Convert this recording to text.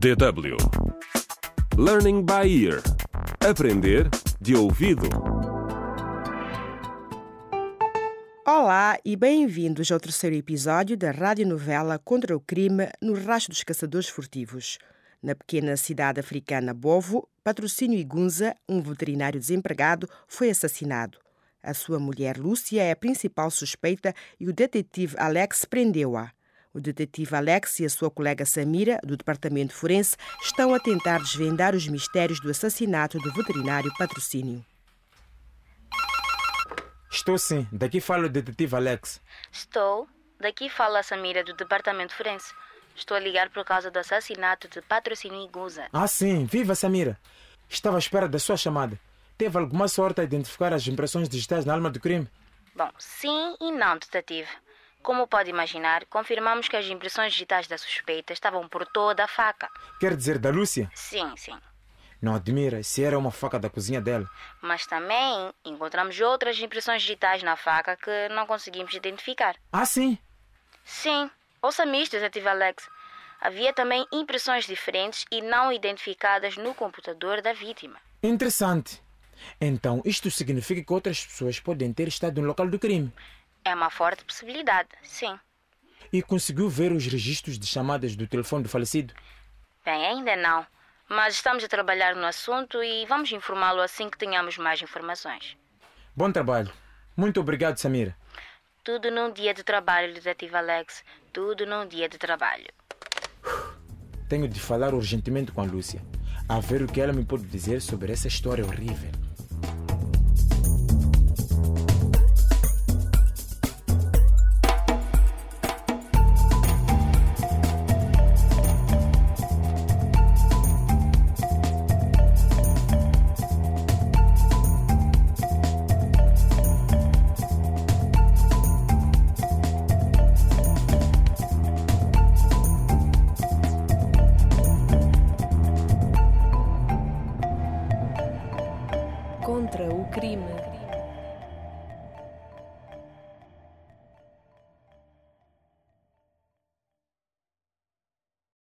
DW Learning by Ear Aprender de ouvido. Olá e bem-vindos ao terceiro episódio da radionovela Contra o Crime no Rastro dos Caçadores Furtivos. Na pequena cidade africana Bovo, Patrocínio Igunza, um veterinário desempregado, foi assassinado. A sua mulher Lúcia é a principal suspeita e o detetive Alex prendeu-a. O detetive Alex e a sua colega Samira, do departamento forense, estão a tentar desvendar os mistérios do assassinato do veterinário Patrocínio. Estou sim. Daqui fala o detetive Alex. Estou. Daqui fala a Samira do Departamento Forense. Estou a ligar por causa do assassinato de Patrocínio Iguza. Ah, sim. Viva, Samira. Estava à espera da sua chamada. Teve alguma sorte a identificar as impressões digitais na alma do crime? Bom, sim e não, detetive. Como pode imaginar, confirmamos que as impressões digitais da suspeita estavam por toda a faca. Quer dizer, da Lúcia? Sim, sim. Não admira se era uma faca da cozinha dela. Mas também encontramos outras impressões digitais na faca que não conseguimos identificar. Ah, sim? Sim. Ouça-me isto, detetive Alex. Havia também impressões diferentes e não identificadas no computador da vítima. Interessante. Então, isto significa que outras pessoas podem ter estado no local do crime. É uma forte possibilidade, sim. E conseguiu ver os registros de chamadas do telefone do falecido? Bem, ainda não. Mas estamos a trabalhar no assunto e vamos informá-lo assim que tenhamos mais informações. Bom trabalho. Muito obrigado, Samira. Tudo num dia de trabalho, detetive Alex. Tudo num dia de trabalho. Tenho de falar urgentemente com a Lúcia, a ver o que ela me pode dizer sobre essa história horrível. contra o crime.